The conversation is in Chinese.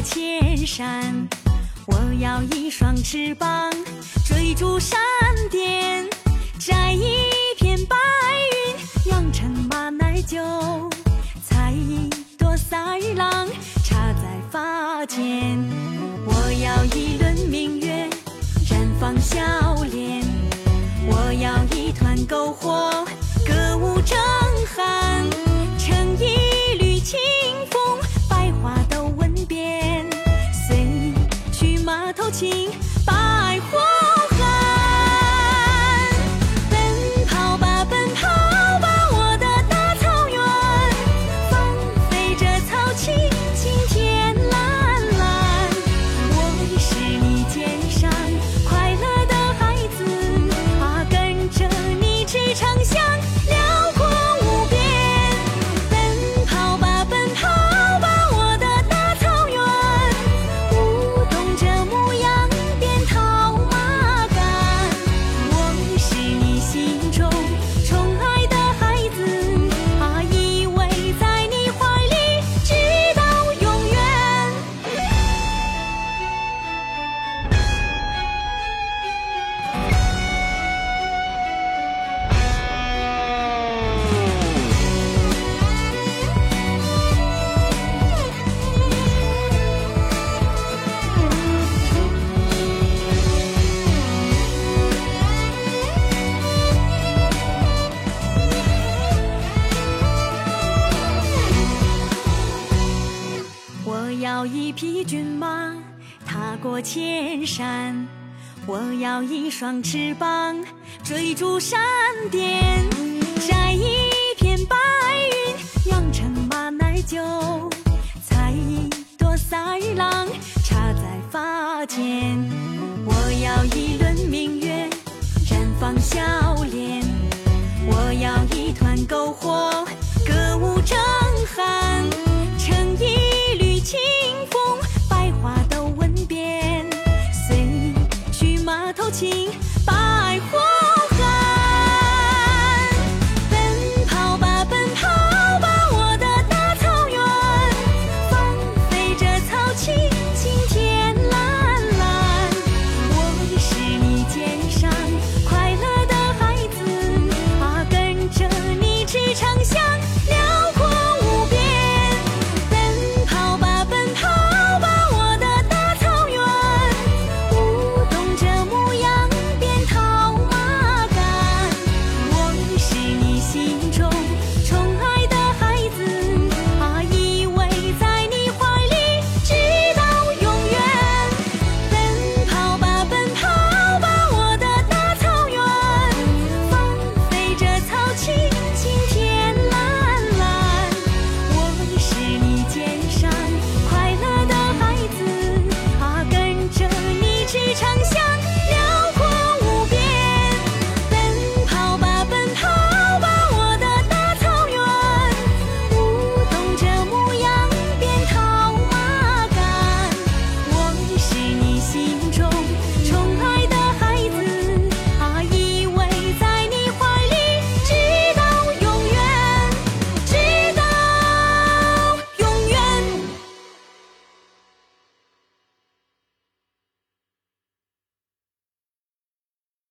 千山，我要一双翅膀，追逐闪电，摘一片。要一匹骏马踏过千山，我要一双翅膀追逐闪电，摘一片白云酿成马奶酒，采一朵萨日朗插在发间，我要一轮明月绽放笑脸。心。